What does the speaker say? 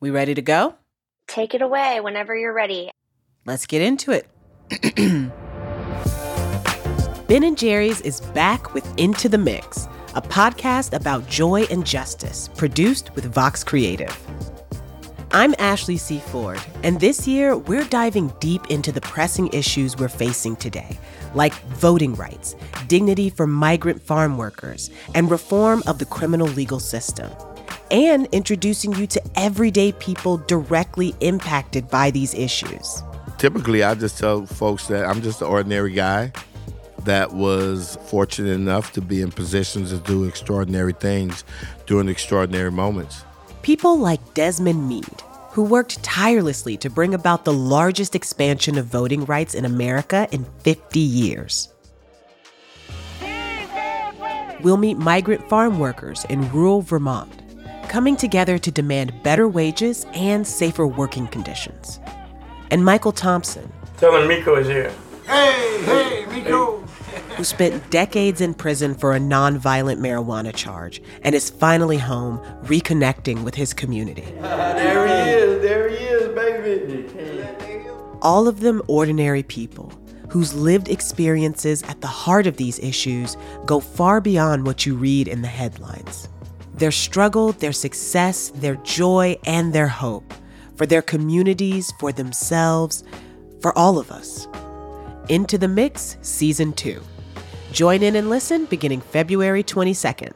We ready to go? Take it away whenever you're ready. Let's get into it. ben and Jerry's is back with Into the Mix, a podcast about joy and justice, produced with Vox Creative. I'm Ashley C. Ford, and this year we're diving deep into the pressing issues we're facing today, like voting rights, dignity for migrant farm workers, and reform of the criminal legal system and introducing you to everyday people directly impacted by these issues. Typically, I just tell folks that I'm just an ordinary guy that was fortunate enough to be in positions to do extraordinary things during extraordinary moments. People like Desmond Meade, who worked tirelessly to bring about the largest expansion of voting rights in America in 50 years. We'll meet migrant farm workers in rural Vermont coming together to demand better wages and safer working conditions. And Michael Thompson. Tell him Miko is here. Hey, hey, Miko. Who spent decades in prison for a nonviolent marijuana charge and is finally home reconnecting with his community. there he is, there he is, baby. All of them ordinary people whose lived experiences at the heart of these issues go far beyond what you read in the headlines their struggle, their success, their joy, and their hope for their communities, for themselves, for all of us. Into the Mix, Season 2. Join in and listen beginning February 22nd.